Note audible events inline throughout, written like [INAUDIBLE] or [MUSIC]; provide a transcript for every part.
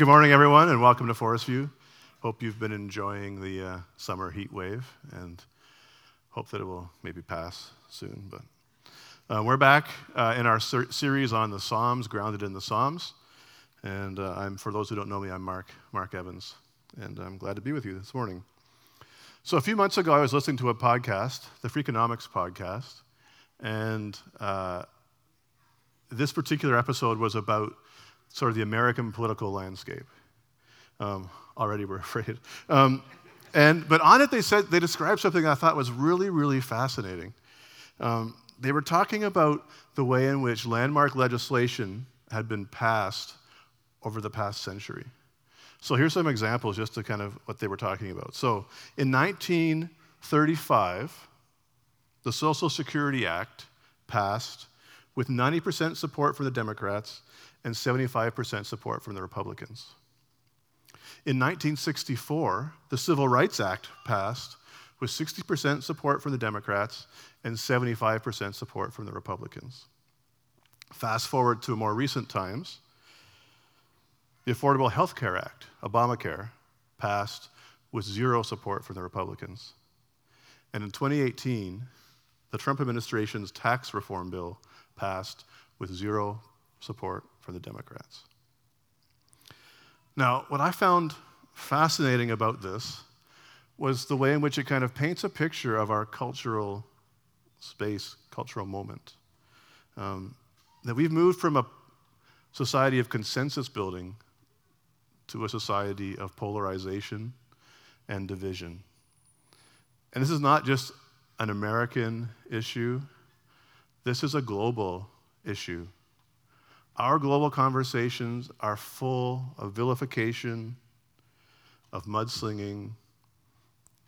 Good morning, everyone, and welcome to Forest View. Hope you've been enjoying the uh, summer heat wave and hope that it will maybe pass soon. But uh, we're back uh, in our ser- series on the Psalms, grounded in the Psalms. And uh, I'm, for those who don't know me, I'm Mark, Mark Evans, and I'm glad to be with you this morning. So a few months ago, I was listening to a podcast, the Freakonomics podcast, and uh, this particular episode was about sort of the American political landscape. Um, already we're [LAUGHS] afraid. Um, and, but on it, they said they described something I thought was really, really fascinating. Um, they were talking about the way in which landmark legislation had been passed over the past century. So here's some examples just to kind of what they were talking about. So in 1935, the Social Security Act passed with 90% support from the Democrats and 75% support from the Republicans. In 1964, the Civil Rights Act passed with 60% support from the Democrats and 75% support from the Republicans. Fast forward to more recent times, the Affordable Health Care Act, Obamacare, passed with zero support from the Republicans. And in 2018, the Trump administration's tax reform bill passed with zero support from the Democrats. Now, what I found fascinating about this was the way in which it kind of paints a picture of our cultural space, cultural moment. Um, that we've moved from a society of consensus building to a society of polarization and division. And this is not just an American issue, this is a global issue. Our global conversations are full of vilification, of mudslinging.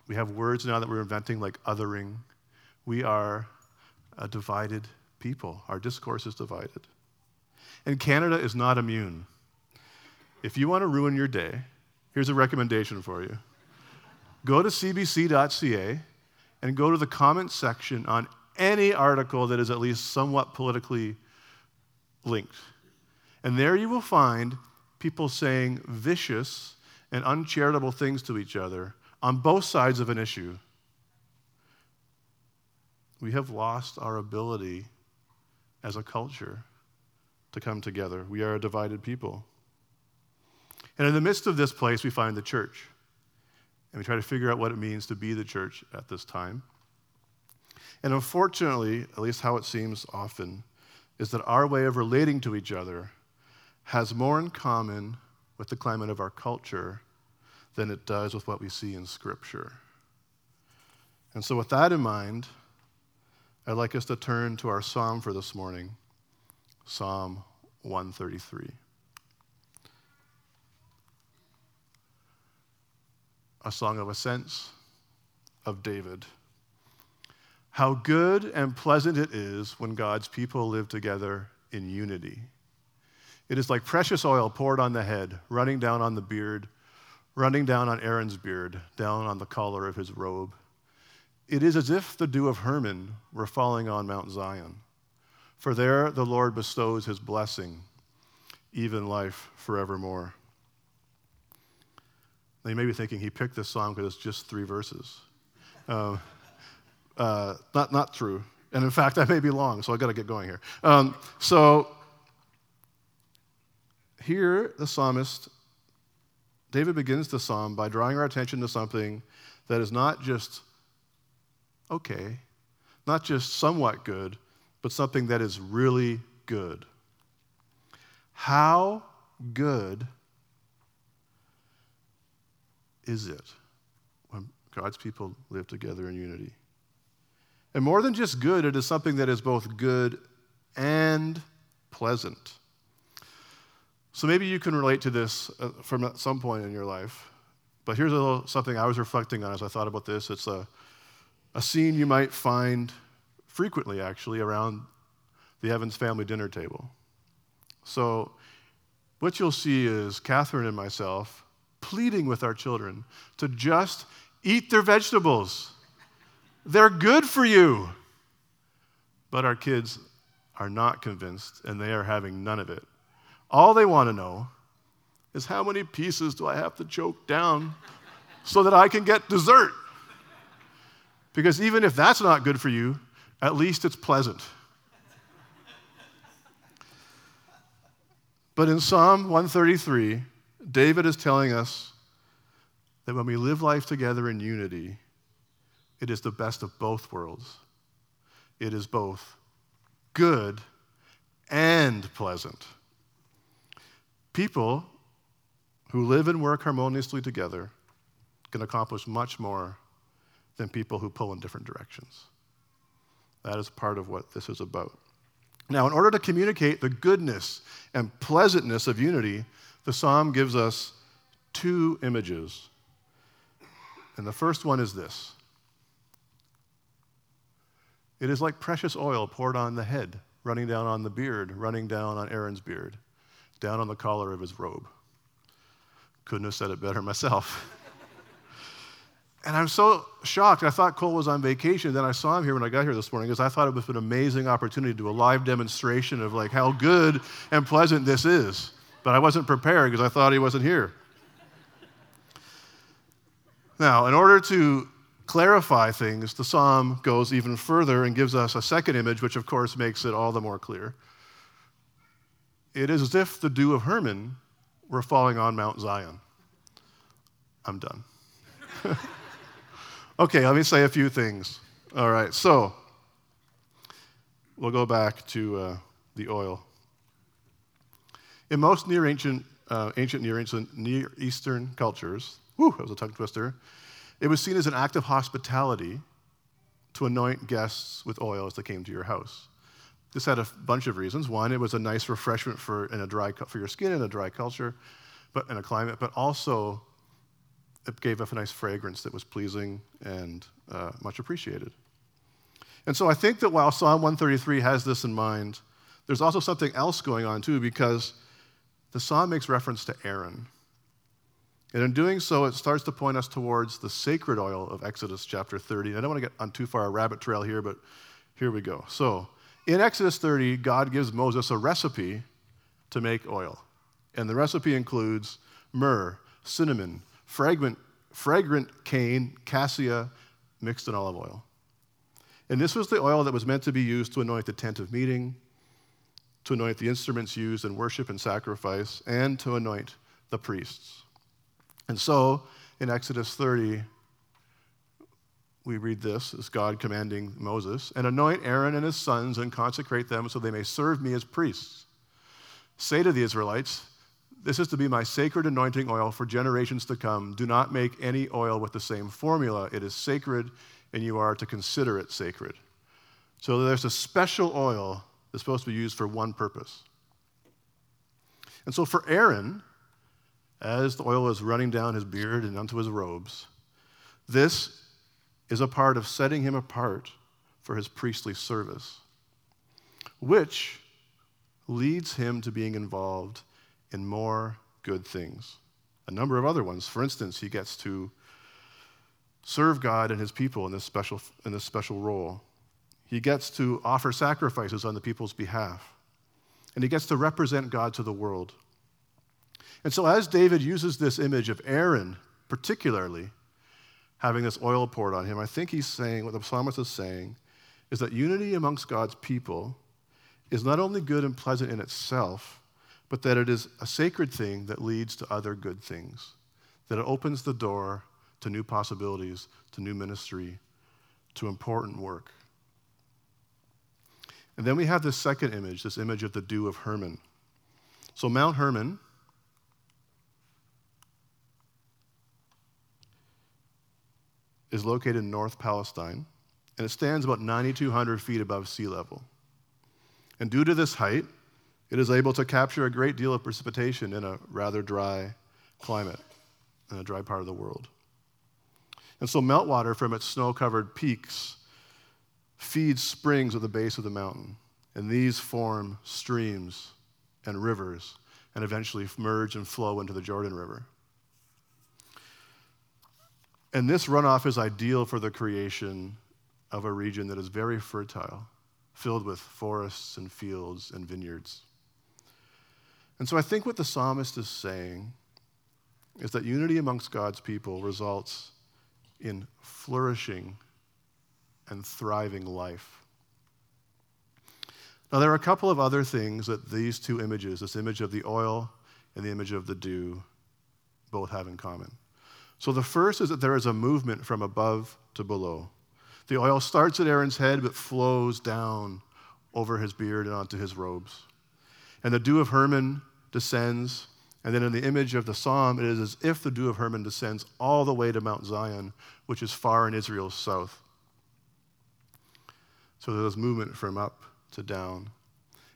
We have words now that we're inventing like othering. We are a divided people. Our discourse is divided. And Canada is not immune. If you want to ruin your day, here's a recommendation for you go to cbc.ca and go to the comments section on any article that is at least somewhat politically linked. And there you will find people saying vicious and uncharitable things to each other on both sides of an issue. We have lost our ability as a culture to come together. We are a divided people. And in the midst of this place, we find the church. And we try to figure out what it means to be the church at this time. And unfortunately, at least how it seems often, is that our way of relating to each other has more in common with the climate of our culture than it does with what we see in Scripture. And so, with that in mind, I'd like us to turn to our psalm for this morning Psalm 133. A song of ascents of David. How good and pleasant it is when God's people live together in unity. It is like precious oil poured on the head, running down on the beard, running down on Aaron's beard, down on the collar of his robe. It is as if the dew of Hermon were falling on Mount Zion. For there the Lord bestows his blessing, even life forevermore. Now you may be thinking he picked this song because it's just three verses. Uh, uh, not, not true. And in fact, that may be long, so I've got to get going here. Um, so here, the psalmist, David begins the psalm by drawing our attention to something that is not just okay, not just somewhat good, but something that is really good. How good is it when God's people live together in unity? And more than just good, it is something that is both good and pleasant. So maybe you can relate to this uh, from some point in your life. But here's a little something I was reflecting on as I thought about this. It's a, a scene you might find frequently, actually, around the Evans family dinner table. So, what you'll see is Catherine and myself pleading with our children to just eat their vegetables. They're good for you. But our kids are not convinced, and they are having none of it. All they want to know is how many pieces do I have to choke down so that I can get dessert? Because even if that's not good for you, at least it's pleasant. But in Psalm 133, David is telling us that when we live life together in unity, it is the best of both worlds. It is both good and pleasant. People who live and work harmoniously together can accomplish much more than people who pull in different directions. That is part of what this is about. Now, in order to communicate the goodness and pleasantness of unity, the psalm gives us two images. And the first one is this it is like precious oil poured on the head, running down on the beard, running down on Aaron's beard, down on the collar of his robe. Couldn't have said it better myself. and I'm so shocked. I thought Cole was on vacation. Then I saw him here when I got here this morning because I thought it was an amazing opportunity to do a live demonstration of like how good and pleasant this is. But I wasn't prepared because I thought he wasn't here. Now, in order to clarify things, the psalm goes even further and gives us a second image, which of course makes it all the more clear. It is as if the dew of Hermon were falling on Mount Zion. I'm done. [LAUGHS] okay, let me say a few things. All right, so we'll go back to uh, the oil. In most near ancient, uh, ancient near ancient Near Eastern cultures, whew, that was a tongue twister, it was seen as an act of hospitality to anoint guests with oil as they came to your house. This had a bunch of reasons. One, it was a nice refreshment for, in a dry, for your skin in a dry culture, but in a climate, but also it gave off a nice fragrance that was pleasing and uh, much appreciated. And so I think that while Psalm 133 has this in mind, there's also something else going on too, because the psalm makes reference to Aaron. And in doing so, it starts to point us towards the sacred oil of Exodus chapter 30. And I don't want to get on too far a rabbit trail here, but here we go. So, in Exodus 30, God gives Moses a recipe to make oil. And the recipe includes myrrh, cinnamon, fragrant, fragrant cane, cassia, mixed in olive oil. And this was the oil that was meant to be used to anoint the tent of meeting, to anoint the instruments used in worship and sacrifice, and to anoint the priests. And so, in Exodus 30, we read this as God commanding Moses, and anoint Aaron and his sons and consecrate them so they may serve me as priests. Say to the Israelites, This is to be my sacred anointing oil for generations to come. Do not make any oil with the same formula. It is sacred, and you are to consider it sacred. So there's a special oil that's supposed to be used for one purpose. And so for Aaron, as the oil is running down his beard and onto his robes. This is a part of setting him apart for his priestly service, which leads him to being involved in more good things. A number of other ones. For instance, he gets to serve God and his people in this special, in this special role. He gets to offer sacrifices on the people's behalf. And he gets to represent God to the world. And so, as David uses this image of Aaron, particularly having this oil poured on him, I think he's saying what the psalmist is saying is that unity amongst God's people is not only good and pleasant in itself, but that it is a sacred thing that leads to other good things, that it opens the door to new possibilities, to new ministry, to important work. And then we have this second image, this image of the dew of Hermon. So, Mount Hermon is located in North Palestine, and it stands about 9,200 feet above sea level. And due to this height, it is able to capture a great deal of precipitation in a rather dry climate, in a dry part of the world. And so, meltwater from its snow covered peaks feeds springs at the base of the mountain, and these form streams and rivers and eventually merge and flow into the Jordan River. And this runoff is ideal for the creation of a region that is very fertile, filled with forests and fields and vineyards. And so I think what the psalmist is saying is that unity amongst God's people results in flourishing and thriving life. Now, there are a couple of other things that these two images, this image of the oil and the image of the dew, both have in common. So, the first is that there is a movement from above to below. The oil starts at Aaron's head but flows down over his beard and onto his robes. And the dew of Hermon descends. And then in the image of the psalm, it is as if the dew of Hermon descends all the way to Mount Zion, which is far in Israel's south. So there's movement from up to down.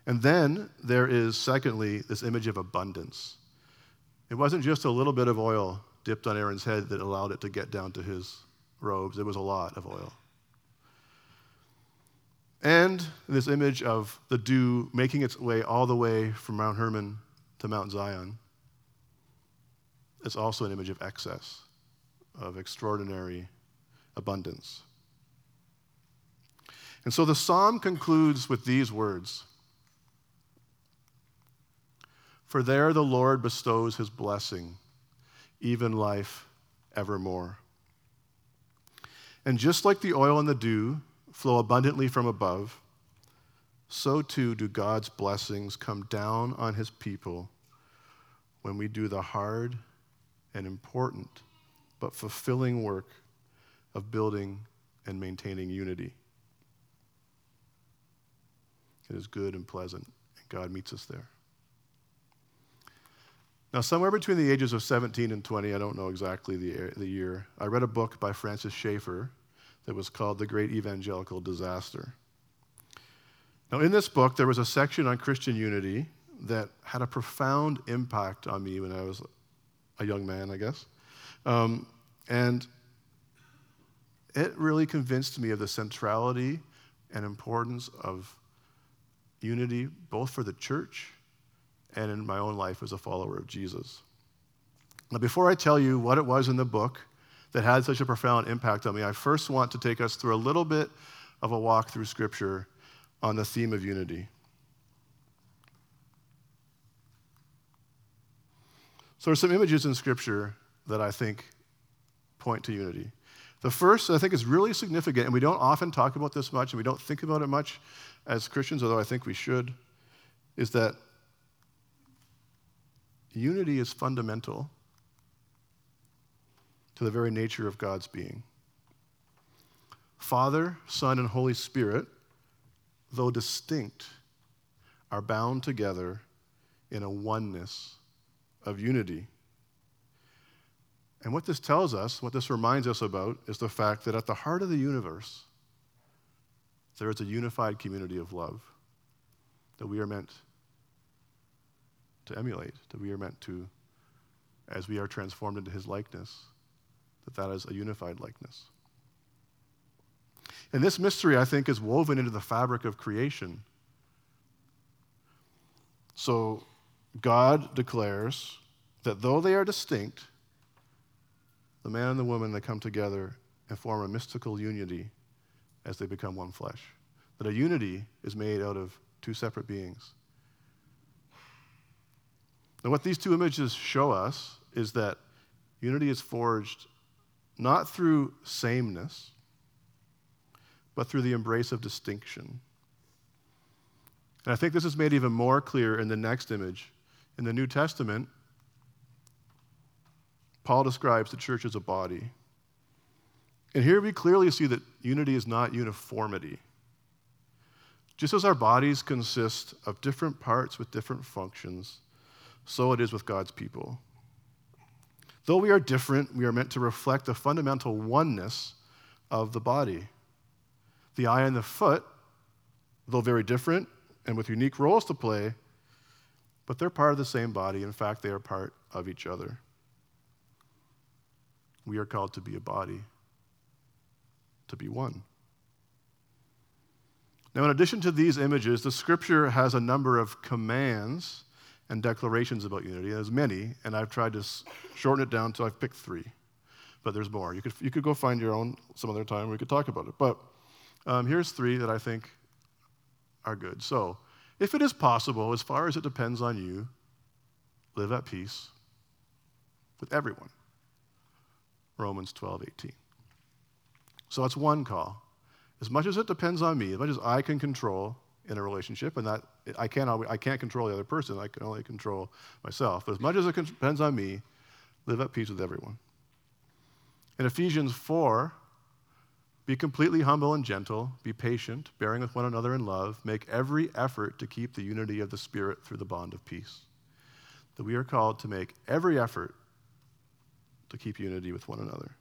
And then there is, secondly, this image of abundance. It wasn't just a little bit of oil dipped on Aaron's head that allowed it to get down to his robes, it was a lot of oil. And this image of the dew making its way all the way from Mount Hermon to Mount Zion is also an image of excess, of extraordinary abundance. And so the psalm concludes with these words For there the Lord bestows his blessing, even life evermore. And just like the oil and the dew flow abundantly from above, so too do God's blessings come down on his people when we do the hard and important but fulfilling work of building and maintaining unity. It is good and pleasant, and God meets us there. Now, somewhere between the ages of 17 and 20, I don't know exactly the, the year, I read a book by Francis Schaeffer that was called The Great Evangelical Disaster. Now, in this book, there was a section on Christian unity that had a profound impact on me when I was a young man, I guess. Um, and it really convinced me of the centrality and importance of unity, both for the church and in my own life as a follower of Jesus. Now, before I tell you what it was in the book that had such a profound impact on me, I first want to take us through a little bit of a walk through Scripture on the theme of unity. So, there's some images in Scripture that I think point to unity. The first, I think, is really significant, and we don't often talk about this much, and we don't think about it much as Christians, although I think we should, is that unity is fundamental to the very nature of God's being. Father, Son, and Holy Spirit, though distinct, are bound together in a oneness of unity. And what this tells us, what this reminds us about, is the fact that at the heart of the universe, there is a unified community of love that we are meant to emulate, that we are meant to, as we are transformed into his likeness, that that is a unified likeness. And this mystery, I think, is woven into the fabric of creation. So God declares that though they are distinct, the man and the woman, they come together and form a mystical unity as they become one flesh. That a unity is made out of two separate beings. And what these two images show us is that unity is forged not through sameness, but through the embrace of distinction. And I think this is made even more clear in the next image. In the New Testament, Paul describes the church as a body. And here we clearly see that unity is not uniformity. Just as our bodies consist of different parts with different functions, so it is with God's people. Though we are different, we are meant to reflect the fundamental oneness of the body. The eye and the foot, though very different and with unique roles to play, but they're part of the same body. In fact, they are part of each other. We are called to be a body, to be one. Now, in addition to these images, the scripture has a number of commands and declarations about unity. There's many, and I've tried to shorten it down, so I've picked three. But there's more. You could, you could go find your own some other time, we could talk about it. But um, here's three that I think are good. So, if it is possible, as far as it depends on you, live at peace with everyone. Romans 12, 18. So that's one call. As much as it depends on me, as much as I can control in a relationship, and that I can't, I can't control the other person, I can only control myself. But as much as it depends on me, live at peace with everyone. In Ephesians 4, be completely humble and gentle, be patient, bearing with one another in love, make every effort to keep the unity of the Spirit through the bond of peace. That we are called to make every effort to keep unity with one another.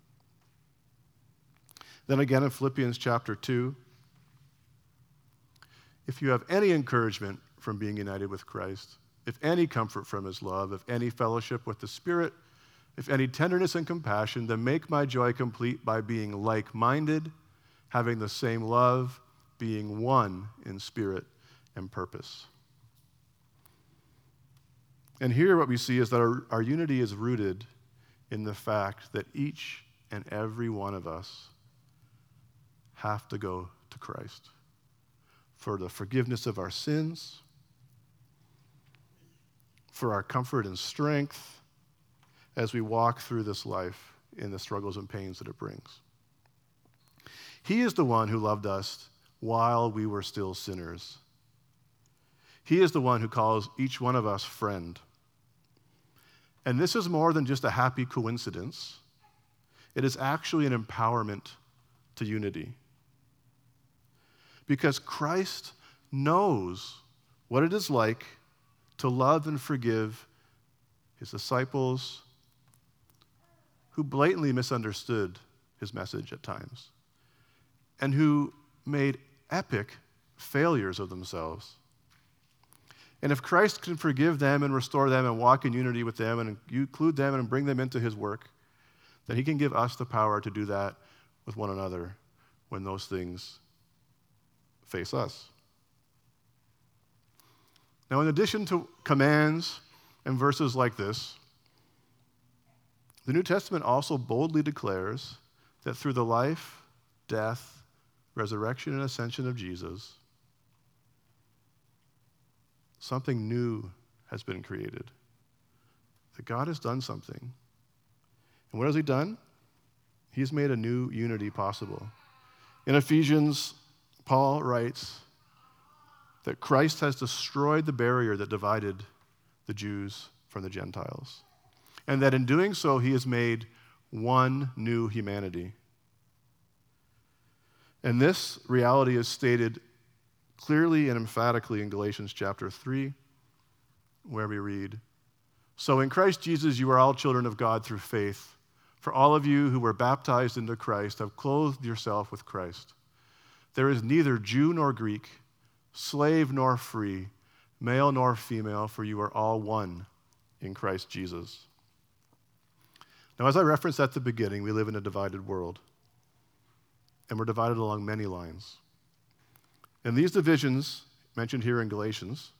Then again in Philippians chapter 2, if you have any encouragement from being united with Christ, if any comfort from his love, if any fellowship with the Spirit, if any tenderness and compassion, then make my joy complete by being like minded, having the same love, being one in spirit and purpose. And here, what we see is that our, our unity is rooted in the fact that each and every one of us have to go to Christ for the forgiveness of our sins, for our comfort and strength as we walk through this life in the struggles and pains that it brings. He is the one who loved us while we were still sinners. He is the one who calls each one of us friend. And this is more than just a happy coincidence, it is actually an empowerment to unity. Because Christ knows what it is like to love and forgive his disciples who blatantly misunderstood his message at times and who made epic failures of themselves. And if Christ can forgive them and restore them and walk in unity with them and include them and bring them into his work, then he can give us the power to do that with one another when those things face us. Now, in addition to commands and verses like this, the New Testament also boldly declares that through the life, death, resurrection, and ascension of Jesus, something new has been created. That God has done something. And what has He done? He's made a new unity possible. In Ephesians, Paul writes that Christ has destroyed the barrier that divided the Jews from the Gentiles. And that in doing so, he has made one new humanity. And this reality is stated clearly and emphatically in Galatians chapter 3, where we read So in Christ Jesus, you are all children of God through faith. For all of you who were baptized into Christ have clothed yourself with Christ. There is neither Jew nor Greek, slave nor free, male nor female, for you are all one in Christ Jesus. Now, as I referenced at the beginning, we live in a divided world, and we're divided along many lines. And these divisions, mentioned here in Galatians,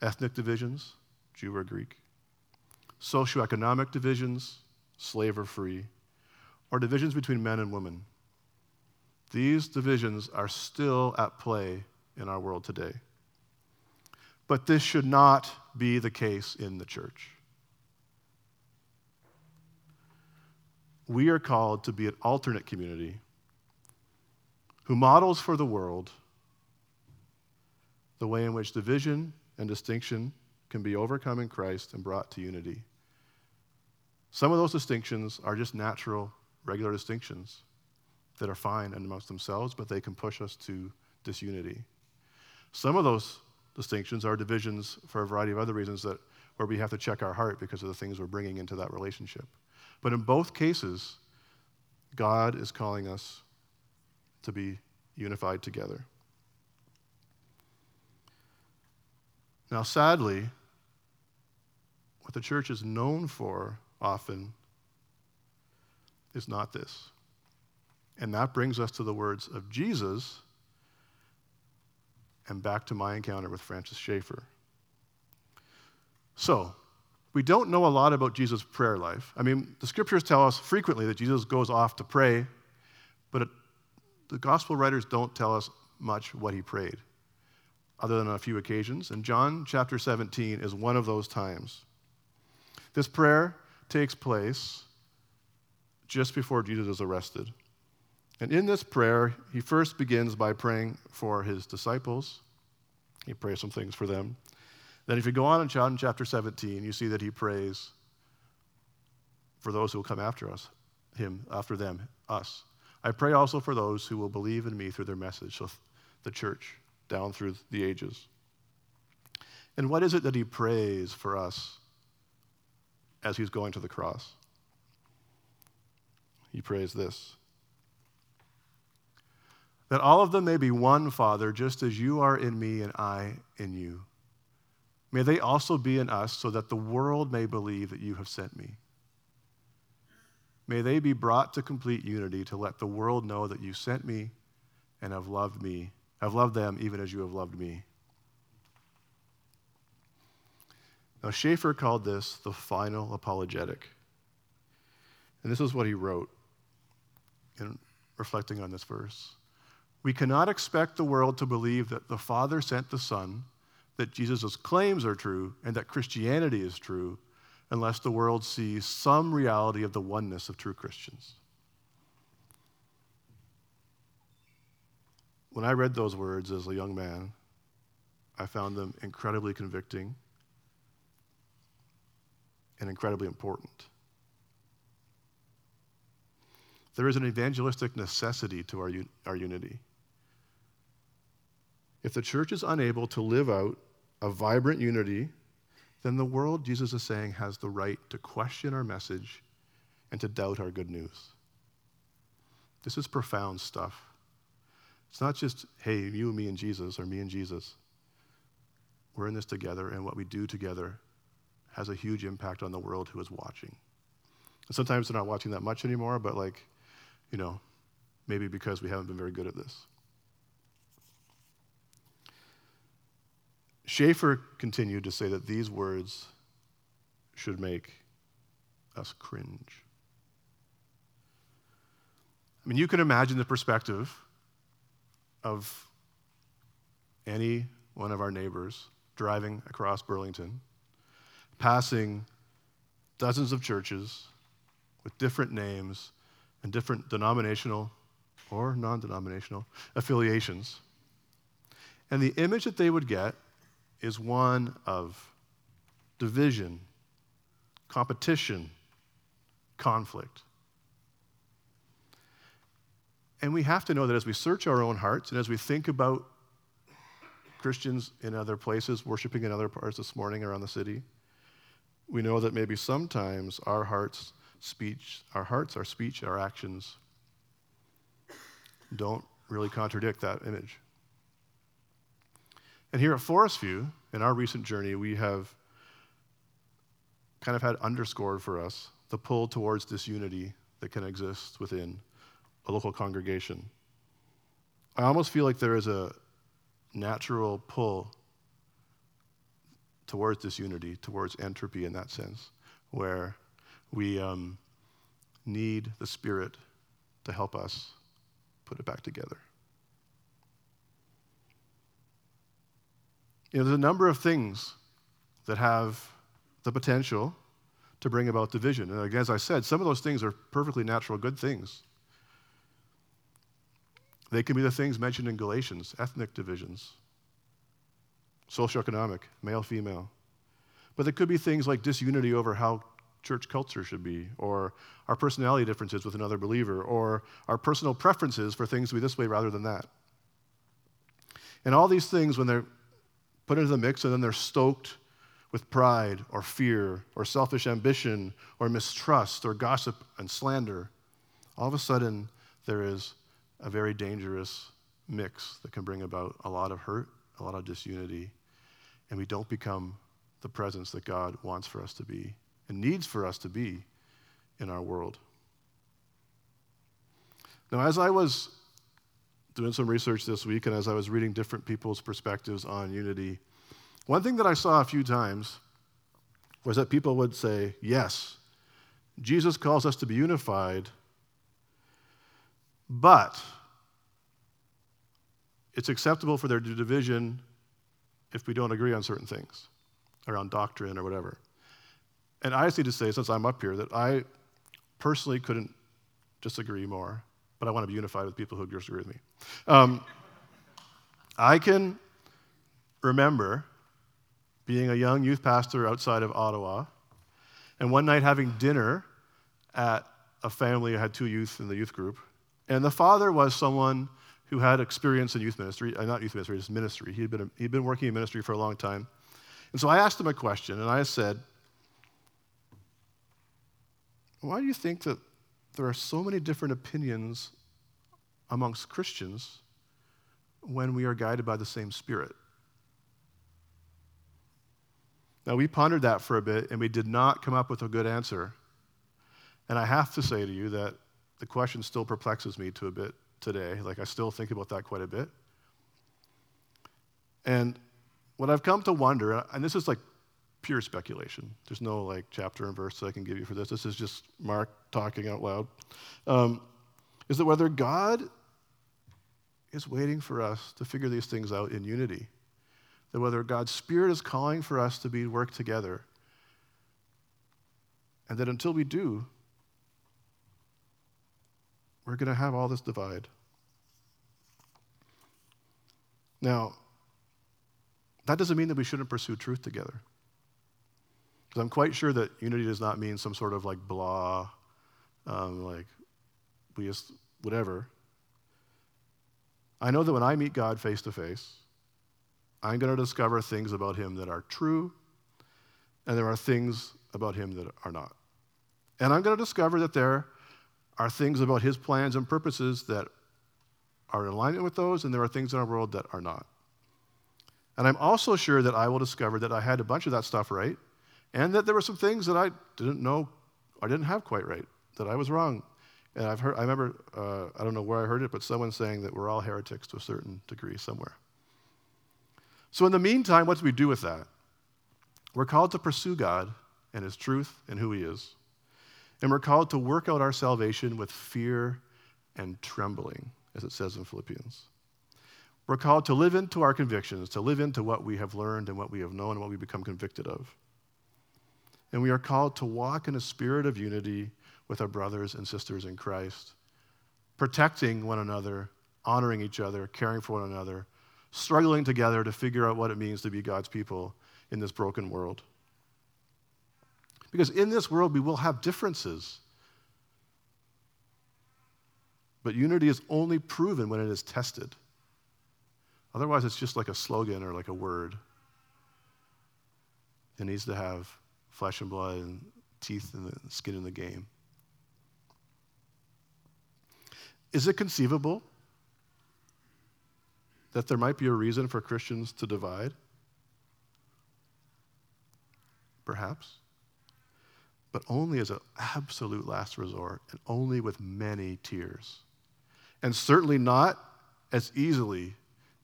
ethnic divisions, Jew or Greek, socioeconomic divisions, slave or free, or divisions between men and women, these divisions are still at play in our world today. But this should not be the case in the church. We are called to be an alternate community who models for the world the way in which division and distinction can be overcome in Christ and brought to unity. Some of those distinctions are just natural, regular distinctions that are fine amongst themselves, but they can push us to disunity. Some of those distinctions are divisions for a variety of other reasons that where we have to check our heart because of the things we're bringing into that relationship. But in both cases, God is calling us to be unified together. Now, sadly, what the church is known for often is not this. And that brings us to the words of Jesus and back to my encounter with Francis Schaeffer. So, we don't know a lot about Jesus' prayer life. I mean, the scriptures tell us frequently that Jesus goes off to pray, but it, the gospel writers don't tell us much what he prayed other than on a few occasions. And John chapter 17 is one of those times. This prayer takes place just before Jesus is arrested. And in this prayer, he first begins by praying for his disciples. He prays some things for them. Then, if you go on in John chapter 17, you see that he prays for those who will come after us, him, after them, us. I pray also for those who will believe in me through their message, so the church down through the ages. And what is it that he prays for us as he's going to the cross? He prays this that all of them may be one, Father, just as you are in me and I in you. May they also be in us, so that the world may believe that you have sent me. May they be brought to complete unity to let the world know that you sent me and have loved me, have loved them even as you have loved me. Now, Schaeffer called this the final apologetic. And this is what he wrote in reflecting on this verse. We cannot expect the world to believe that the Father sent the Son, that Jesus' claims are true, and that Christianity is true, unless the world sees some reality of the oneness of true Christians. When I read those words as a young man, I found them incredibly convicting and incredibly important. There is an evangelistic necessity to our, our unity. If the church is unable to live out a vibrant unity, then the world, Jesus is saying, has the right to question our message and to doubt our good news. This is profound stuff. It's not just, hey, you and me and Jesus, or me and Jesus. We're in this together, and what we do together has a huge impact on the world who is watching. And sometimes they're not watching that much anymore, but like, you know, maybe because we haven't been very good at this. Schaeffer continued to say that these words should make us cringe. I mean, you can imagine the perspective of any one of our neighbors driving across Burlington, passing dozens of churches with different names and different denominational or non denominational affiliations. And the image that they would get is one of division, competition, conflict. And we have to know that as we search our own hearts and as we think about Christians in other places, worshiping in other parts this morning around the city, we know that maybe sometimes our hearts, speech, our hearts, our speech, our actions don't really contradict that image. And here at Forest View, in our recent journey, we have kind of had underscored for us the pull towards this unity that can exist within a local congregation. I almost feel like there is a natural pull towards this unity, towards entropy in that sense, where we um, need the Spirit to help us put it back together. You know, there's a number of things that have the potential to bring about division. And as I said, some of those things are perfectly natural, good things. They can be the things mentioned in Galatians ethnic divisions, socioeconomic, male, female. But there could be things like disunity over how church culture should be, or our personality differences with another believer, or our personal preferences for things to be this way rather than that. And all these things, when they're put into the mix, and then they're stoked with pride or fear or selfish ambition or mistrust or gossip and slander. All of a sudden, there is a very dangerous mix that can bring about a lot of hurt, a lot of disunity, and we don't become the presence that God wants for us to be and needs for us to be in our world. Now, as I was doing some research this week, and as I was reading different people's perspectives on unity, one thing that I saw a few times was that people would say, Yes, Jesus calls us to be unified, but it's acceptable for there to be division if we don't agree on certain things around doctrine or whatever. And I just need to say, since I'm up here, that I personally couldn't disagree more, but I want to be unified with people who disagree with me. Um, I can remember being a young youth pastor outside of Ottawa, and one night having dinner at a family who had two youth in the youth group. And the father was someone who had experience in youth ministry, uh, not youth ministry, just ministry. He'd been, he'd been working in ministry for a long time. And so I asked him a question, and I said, Why do you think that there are so many different opinions amongst Christians when we are guided by the same Spirit? Now, we pondered that for a bit, and we did not come up with a good answer. And I have to say to you that the question still perplexes me to a bit today. Like, I still think about that quite a bit. And what I've come to wonder, and this is like pure speculation, there's no like chapter and verse that I can give you for this. This is just Mark talking out loud. Um, is that whether God is waiting for us to figure these things out in unity? that whether God's Spirit is calling for us to be work together, and that until we do, we're going to have all this divide. Now, that doesn't mean that we shouldn't pursue truth together. Because I'm quite sure that unity does not mean some sort of like blah, um, like we just, whatever. I know that when I meet God face to face, I'm going to discover things about him that are true, and there are things about him that are not. And I'm going to discover that there are things about his plans and purposes that are in alignment with those, and there are things in our world that are not. And I'm also sure that I will discover that I had a bunch of that stuff right, and that there were some things that I didn't know I didn't have quite right, that I was wrong. And I've heard, I remember, uh, I don't know where I heard it, but someone saying that we're all heretics to a certain degree somewhere. So, in the meantime, what do we do with that? We're called to pursue God and His truth and who He is. And we're called to work out our salvation with fear and trembling, as it says in Philippians. We're called to live into our convictions, to live into what we have learned and what we have known and what we become convicted of. And we are called to walk in a spirit of unity with our brothers and sisters in Christ, protecting one another, honoring each other, caring for one another, struggling together to figure out what it means to be God's people in this broken world. Because in this world, we will have differences. But unity is only proven when it is tested. Otherwise, it's just like a slogan or like a word. It needs to have flesh and blood and teeth and skin in the game. Is it conceivable that there might be a reason for Christians to divide? Perhaps. But only as an absolute last resort and only with many tears. And certainly not as easily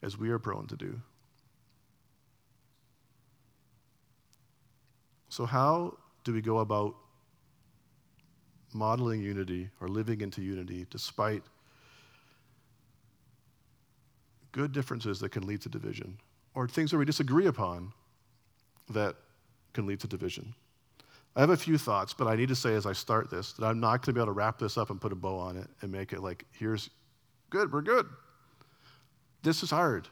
as we are prone to do. So, how do we go about modeling unity or living into unity despite good differences that can lead to division, or things that we disagree upon that can lead to division. I have a few thoughts, but I need to say as I start this that I'm not going to be able to wrap this up and put a bow on it and make it like, here's good, we're good. This is hard.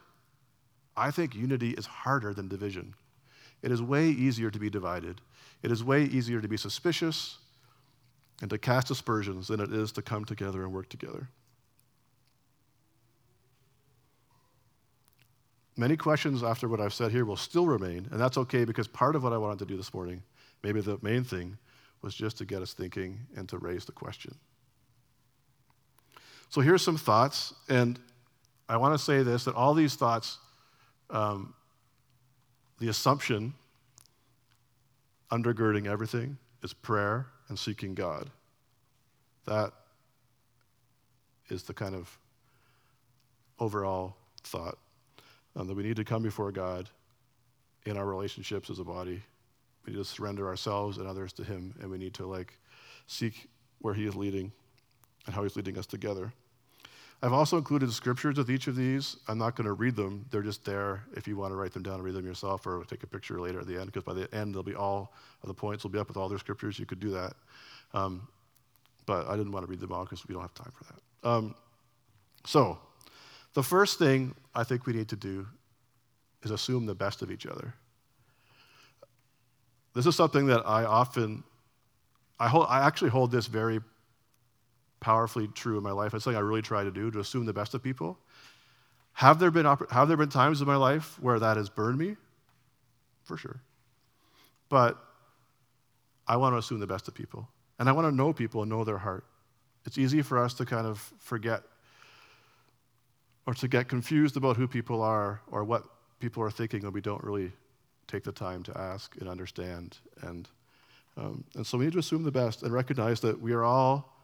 I think unity is harder than division. It is way easier to be divided. It is way easier to be suspicious and to cast aspersions than it is to come together and work together. Many questions after what I've said here will still remain, and that's okay because part of what I wanted to do this morning, maybe the main thing, was just to get us thinking and to raise the question. So here's some thoughts, and I want to say this that all these thoughts, um, the assumption undergirding everything is prayer and seeking God. That is the kind of overall thought um, that we need to come before God in our relationships as a body. We need to surrender ourselves and others to Him, and we need to like seek where He is leading and how He's leading us together. I've also included scriptures with each of these. I'm not going to read them. They're just there if you want to write them down and read them yourself or take a picture later at the end, because by the end, they'll be all of the points will be up with all their scriptures. You could do that. Um, but I didn't want to read them all because we don't have time for that. Um, so, the first thing I think we need to do is assume the best of each other. This is something that I often, I, hold, I actually hold this very powerfully true in my life. It's something I really try to do, to assume the best of people. Have there been, have there been times in my life where that has burned me? For sure. But I want to assume the best of people. And I want to know people and know their heart. It's easy for us to kind of forget or to get confused about who people are or what people are thinking when we don't really take the time to ask and understand. And, um, and so we need to assume the best and recognize that we are all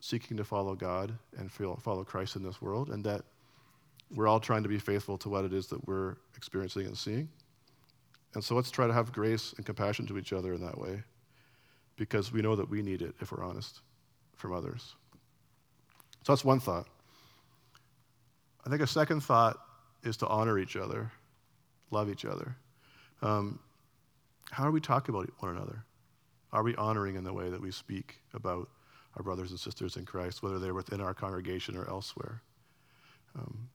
seeking to follow God and follow Christ in this world, and that we're all trying to be faithful to what it is that we're experiencing and seeing. And so let's try to have grace and compassion to each other in that way, because we know that we need it, if we're honest, from others. So that's one thought. I think a second thought is to honor each other, love each other. Um, how are we talking about one another? Are we honoring in the way that we speak about our brothers and sisters in Christ, whether they're within our congregation or elsewhere? Um,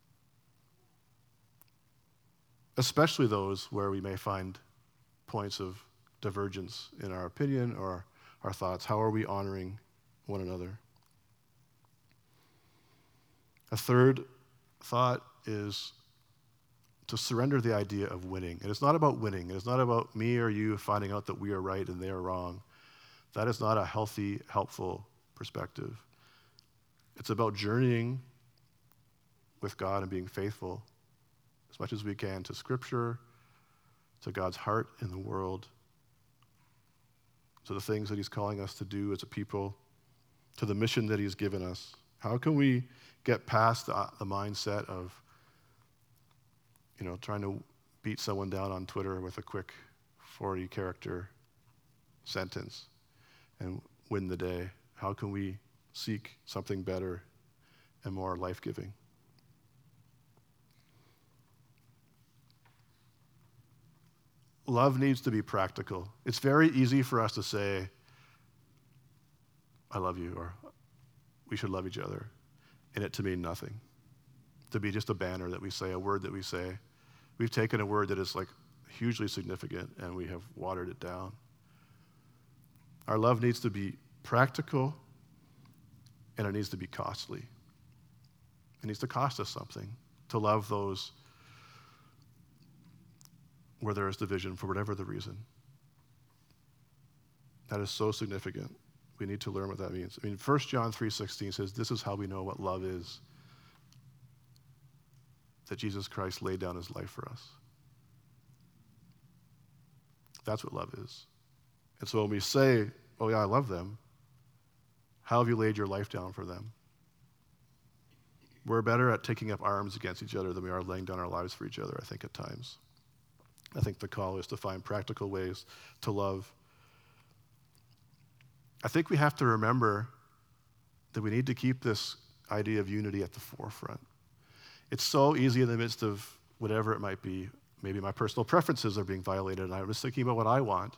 especially those where we may find points of divergence in our opinion or our thoughts. How are we honoring one another? A third thought is to surrender the idea of winning. And it's not about winning. It is not about me or you finding out that we are right and they are wrong. That is not a healthy, helpful perspective. It's about journeying with God and being faithful as much as we can to Scripture, to God's heart in the world, to the things that He's calling us to do as a people, to the mission that He's given us. How can we get past the, mindset of you know, trying to beat someone down on Twitter with a quick 40 character sentence and win the day? How can we seek something better and more life giving? Love needs to be practical. It's very easy for us to say, I love you, or we should love each other, and it to mean nothing. To be just a banner that we say, a word that we say. We've taken a word that is like hugely significant and we have watered it down. Our love needs to be practical and it needs to be costly. It needs to cost us something to love those where there is division for whatever the reason. That is so significant. We need to learn what that means. I mean, 1 John 3:16 says this is how we know what love is that Jesus Christ laid down his life for us. That's what love is. And so when we say, oh, yeah, I love them, how have you laid your life down for them? We're better at taking up arms against each other than we are laying down our lives for each other, I think, at times. I think the call is to find practical ways to love. I think we have to remember that we need to keep this idea of unity at the forefront. It's so easy in the midst of whatever it might be. Maybe my personal preferences are being violated and I'm just thinking about what I want,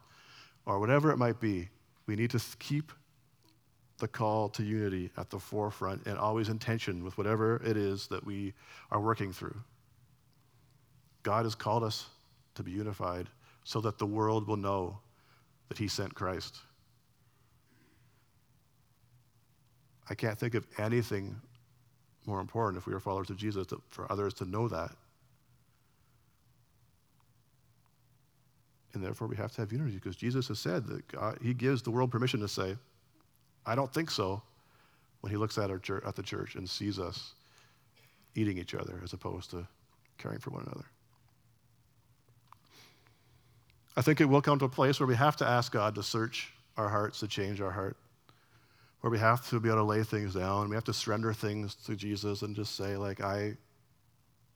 or whatever it might be. We need to keep the call to unity at the forefront and always in tension with whatever it is that we are working through. God has called us to be unified so that the world will know that He sent Christ. I can't think of anything more important if we are followers of Jesus to, for others to know that. And therefore, we have to have unity because Jesus has said that God, He gives the world permission to say, I don't think so, when He looks at, our church, at the church and sees us eating each other as opposed to caring for one another. I think it will come to a place where we have to ask God to search our hearts, to change our heart where we have to be able to lay things down. We have to surrender things to Jesus and just say, like, I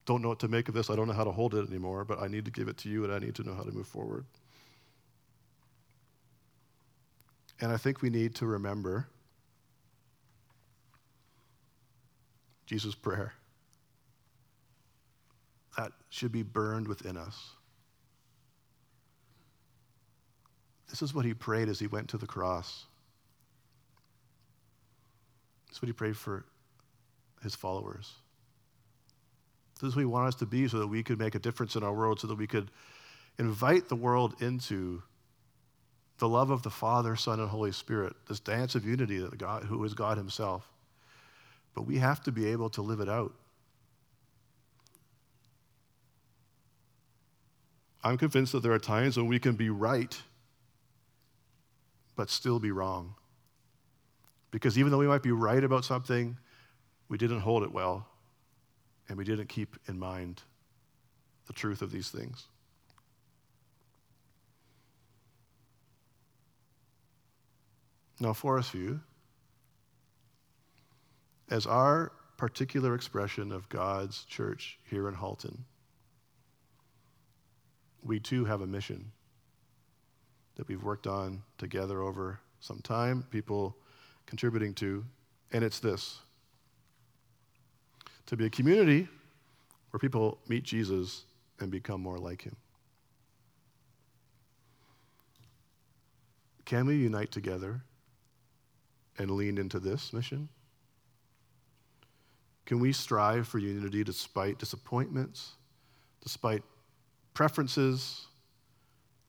don't know what to make of this. I don't know how to hold it anymore, but I need to give it to you and I need to know how to move forward. And I think we need to remember Jesus' prayer. That should be burned within us. This is what he prayed as he went to the cross. This is what he prayed for his followers. This is what he wanted us to be so that we could make a difference in our world, so that we could invite the world into the love of the Father, Son, and Holy Spirit, this dance of unity that God, who is God Himself. But we have to be able to live it out. I'm convinced that there are times when we can be right, but still be wrong. Because even though we might be right about something, we didn't hold it well, and we didn't keep in mind the truth of these things. Now, Forest View, as our particular expression of God's church here in Halton, we too have a mission that we've worked on together over some time, people contributing to, and it's this to be a community where people meet Jesus and become more like him. Can we unite together and lean into this mission? Can we strive for unity despite disappointments, despite preferences,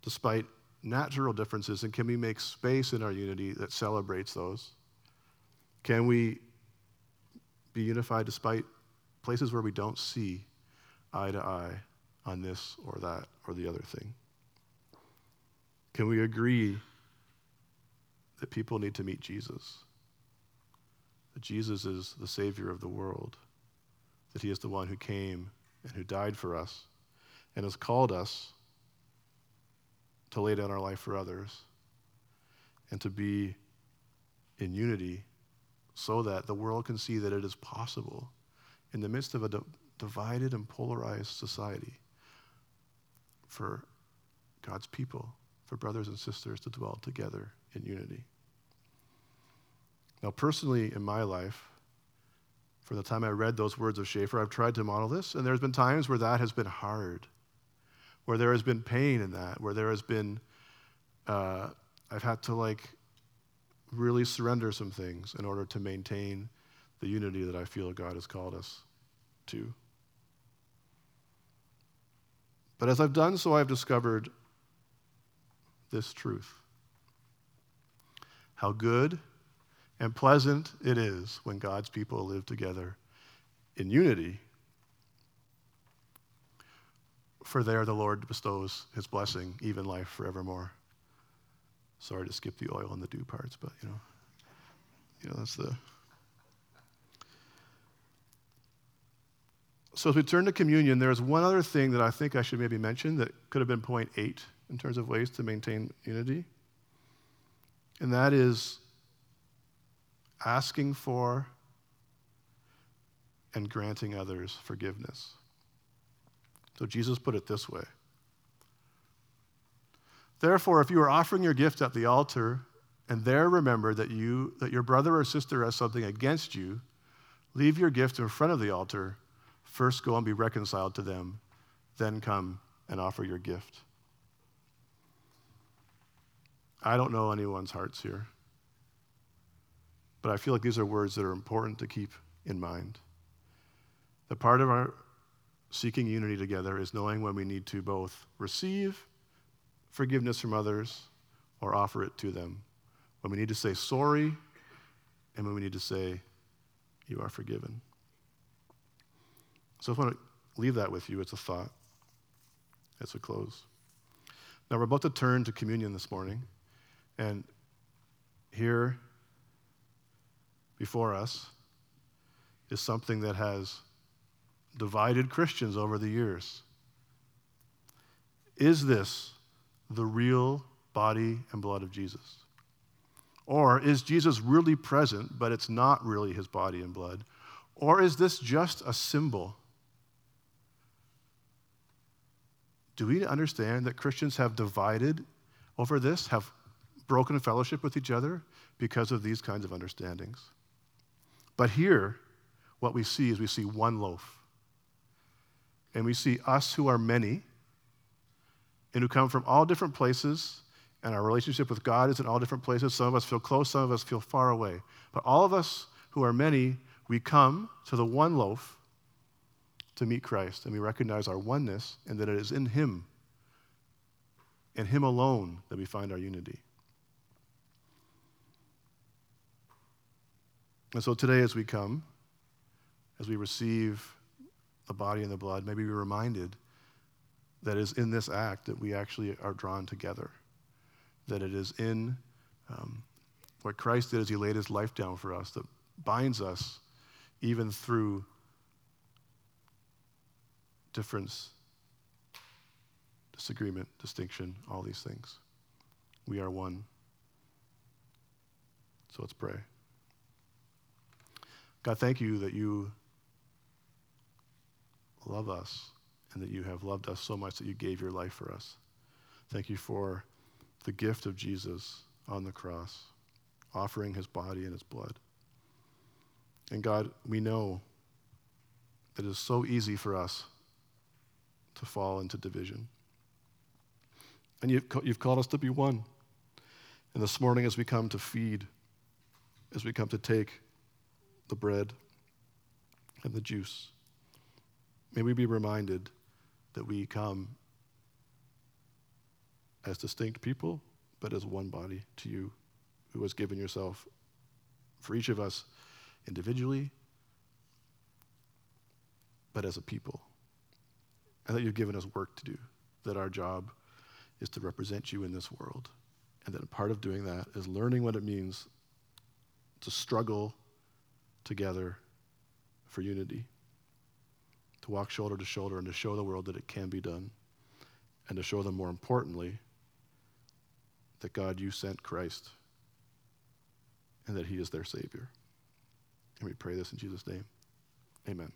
despite natural differences? And can we make space in our unity that celebrates those? Can we be unified despite places where we don't see eye to eye on this or that or the other thing? Can we agree that people need to meet Jesus. That Jesus is the Savior of the world. That He is the one who came and who died for us and has called us to lay down our life for others and to be in unity so that the world can see that it is possible in the midst of a divided and polarized society for God's people, for brothers and sisters to dwell together unity. Now, personally, in my life, from the time I read those words of Schaeffer, I've tried to model this, and there's been times where that has been hard, where there has been pain in that, where there has been, uh, I've had to like really surrender some things in order to maintain the unity that I feel God has called us to. But as I've done so, I've discovered this truth how good and pleasant it is when God's people live together in unity. For there the Lord bestows his blessing, even life forevermore. Sorry to skip the oil and the dew parts, but you know, you know, that's the. So as we turn to communion, there's one other thing that I think I should maybe mention that could have been point eight in terms of ways to maintain unity. And that is asking for and granting others forgiveness. So Jesus put it this way Therefore, if you are offering your gift at the altar and there remember that, you, that your brother or sister has something against you, leave your gift in front of the altar. First go and be reconciled to them, then come and offer your gift. I don't know anyone's hearts here, but I feel like these are words that are important to keep in mind. The part of our seeking unity together is knowing when we need to both receive forgiveness from others or offer it to them. When we need to say sorry and when we need to say, You are forgiven. So I want to leave that with you as a thought as we close. Now we're about to turn to communion this morning. And here before us is something that has divided Christians over the years. Is this the real body and blood of Jesus? Or is Jesus really present, but it's not really his body and blood? Or is this just a symbol? Do we understand that Christians have divided over this, have broken fellowship with each other because of these kinds of understandings? But here, what we see is we see one loaf. And we see us who are many and who come from all different places, and our relationship with God is in all different places. Some of us feel close, some of us feel far away. But all of us who are many, we come to the one loaf to meet Christ, and we recognize our oneness and that it is in Him, in Him alone, that we find our unity. And so today, as we come, as we receive the body and the blood, maybe we're reminded that is in this act that we actually are drawn together. That it is in um, what Christ did as he laid his life down for us that binds us even through difference, disagreement, distinction, all these things. We are one. So let's pray. God, thank you that you love us and that you have loved us so much that you gave your life for us. Thank you for the gift of Jesus on the cross, offering his body and his blood. And God, we know it is so easy for us to fall into division. And you've, you've called us to be one. And this morning, as we come to feed, as we come to take the bread and the juice, may we be reminded that we come as distinct people, but as one body to you who has given yourself for each of us individually, but as a people. And that you've given us work to do, that our job is to represent you in this world. And that a part of doing that is learning what it means to struggle together for unity to walk shoulder to shoulder and to show the world that it can be done, and to show them, more importantly, that God, you sent Christ and that he is their Savior. And we pray this in Jesus' name. Amen.